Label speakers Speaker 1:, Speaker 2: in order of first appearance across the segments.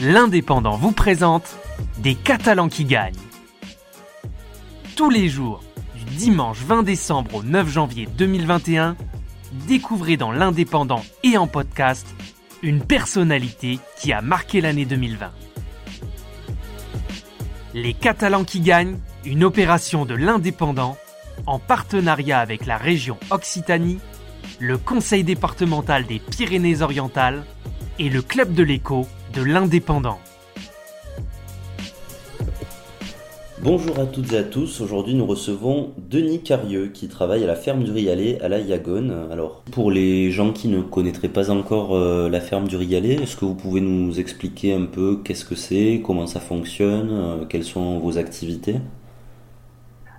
Speaker 1: l'Indépendant vous présente Des Catalans qui gagnent. Tous les jours, du dimanche 20 décembre au 9 janvier 2021, découvrez dans l'Indépendant et en podcast une personnalité qui a marqué l'année 2020. Les Catalans qui gagnent, une opération de l'Indépendant en partenariat avec la région Occitanie, le Conseil départemental des Pyrénées-Orientales et le Club de l'écho de l'Indépendant.
Speaker 2: Bonjour à toutes et à tous, aujourd'hui nous recevons Denis Carieux qui travaille à la ferme du Rialet à la Yagone. Alors pour les gens qui ne connaîtraient pas encore euh, la ferme du Rialet, est-ce que vous pouvez nous expliquer un peu qu'est-ce que c'est, comment ça fonctionne, euh, quelles sont vos activités?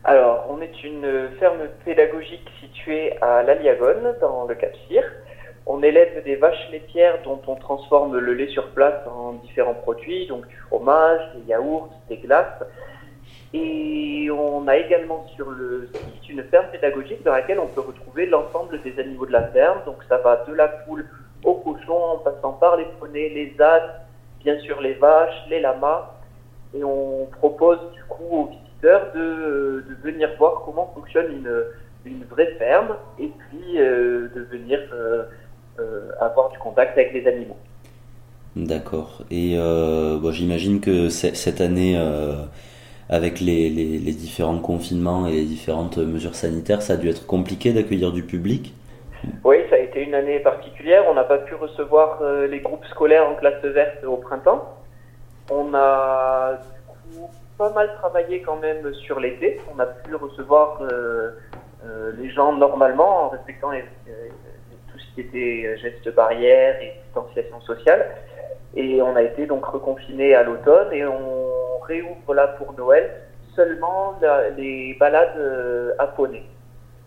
Speaker 3: Alors on est une ferme pédagogique située à la Liagone dans le Cap-Cyr. On élève des vaches laitières dont on transforme le lait sur place en différents produits, donc du fromage, des yaourts, des glaces. Et on a également sur le site une ferme pédagogique dans laquelle on peut retrouver l'ensemble des animaux de la ferme. Donc ça va de la poule au cochon, en passant par les poneys, les ânes, bien sûr les vaches, les lamas. Et on propose du coup aux visiteurs de, venir voir comment fonctionne une, vraie ferme et puis euh, de venir euh, avoir du contact avec les animaux.
Speaker 2: D'accord. Et euh, bon, j'imagine que cette année, euh, avec les, les, les, différents confinements et les différentes mesures sanitaires, ça a dû être compliqué d'accueillir du public?
Speaker 3: Oui, ça a été une année particulière. On n'a pas pu recevoir euh, les groupes scolaires en classe verte au printemps. On a du coup pas mal travaillé quand même sur l'été. On a pu recevoir euh, euh, les gens normalement en respectant les, tout ce qui était gestes barrières et distanciation sociale. Et on a été donc reconfiné à l'automne et on réouvre là pour Noël seulement les balades à poney.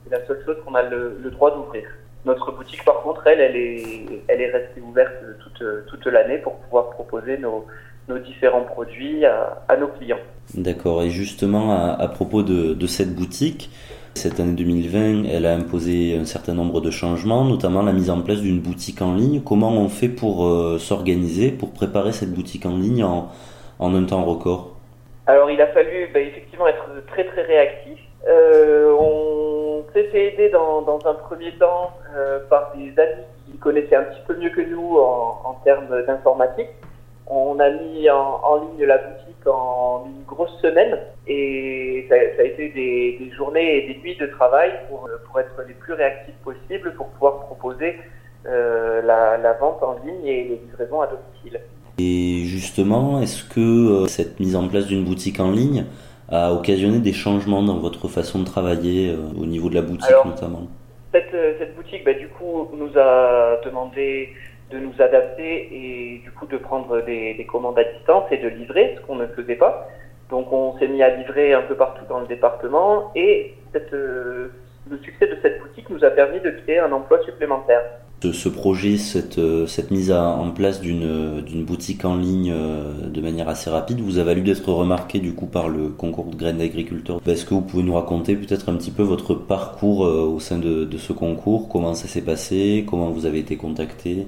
Speaker 3: C'est la seule chose qu'on a le, droit d'ouvrir. Notre boutique, par contre, elle, elle est, elle est restée ouverte toute, toute l'année pour pouvoir proposer nos, nos différents produits à, nos clients.
Speaker 2: D'accord. Et justement, à, propos de, cette boutique, cette année 2020, elle a imposé un certain nombre de changements, notamment la mise en place d'une boutique en ligne. Comment on fait pour euh, s'organiser, pour préparer cette boutique en ligne en, un temps record?
Speaker 3: Alors, il a fallu bah, effectivement être très très réactif. Euh, on s'est fait aider dans, un premier temps euh, par des amis qui connaissaient un petit peu mieux que nous en termes d'informatique. On a mis en, en, ligne la boutique en une grosse semaine et ça, ça a été des, des, journées et des nuits de travail pour, pour être les plus réactifs possibles pour pouvoir proposer euh, la, la, vente en ligne et les livraisons à domicile.
Speaker 2: Et justement, est-ce que euh, cette mise en place d'une boutique en ligne a occasionné des changements dans votre façon de travailler euh, au niveau de la boutique
Speaker 3: Alors,
Speaker 2: notamment?
Speaker 3: cette, cette boutique, bah, du coup, nous a demandé de nous adapter et du coup de prendre des, des, commandes à distance et de livrer, ce qu'on ne faisait pas. Donc on s'est mis à livrer un peu partout dans le département et euh, le succès de cette boutique nous a permis de créer un emploi supplémentaire.
Speaker 2: Ce, projet, cette, cette mise en place d'une boutique en ligne euh, de manière assez rapide vous a valu d'être remarqué du coup par le concours de graines d'agriculteurs. Est-ce que vous pouvez nous raconter peut-être un petit peu votre parcours euh, au sein de ce concours? Comment ça s'est passé? Comment vous avez été contacté?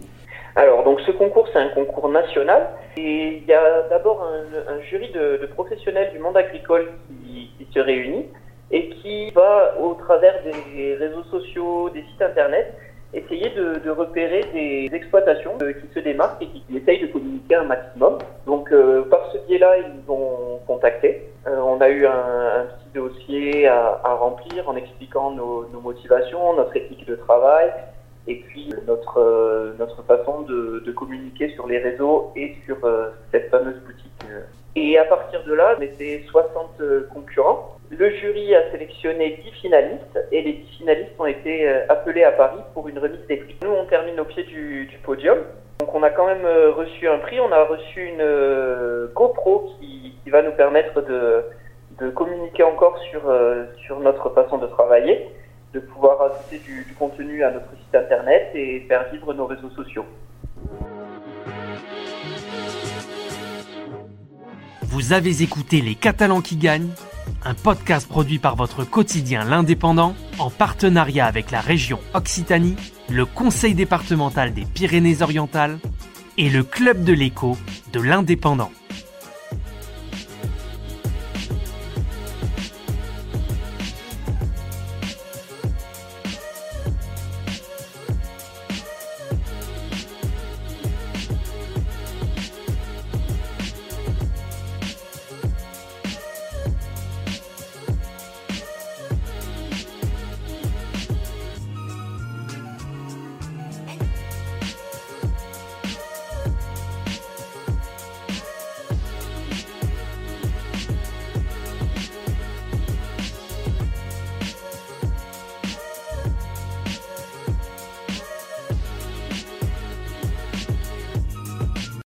Speaker 3: Alors, donc ce concours, c'est un concours national. Et il y a d'abord un, jury de, professionnels du monde agricole qui, se réunit et qui va, au travers des réseaux sociaux, des sites internet, essayer de, repérer des exploitations euh, qui se démarquent et qui, essayent de communiquer un maximum. Donc, euh, par ce biais-là, ils ont contacté. Euh, on a eu un, petit dossier à, à, remplir en expliquant nos, nos motivations, notre éthique de travail, et puis notre, euh, notre façon de, communiquer sur les réseaux et sur euh, cette fameuse boutique. Et à partir de là, on était 60 concurrents. Le jury a sélectionné 10 finalistes et les 10 finalistes ont été appelés à Paris pour une remise des prix. Nous, on termine au pied du, podium. Donc on a quand même reçu un prix, on a reçu une GoPro qui, qui va nous permettre de, de communiquer encore sur, sur notre façon de travailler de pouvoir ajouter du, contenu à notre site internet et faire vivre nos réseaux sociaux.
Speaker 1: Vous avez écouté Les Catalans qui gagnent, un podcast produit par votre quotidien L'Indépendant en partenariat avec la région Occitanie, le Conseil départemental des Pyrénées-Orientales et le Club de l'écho de l'Indépendant.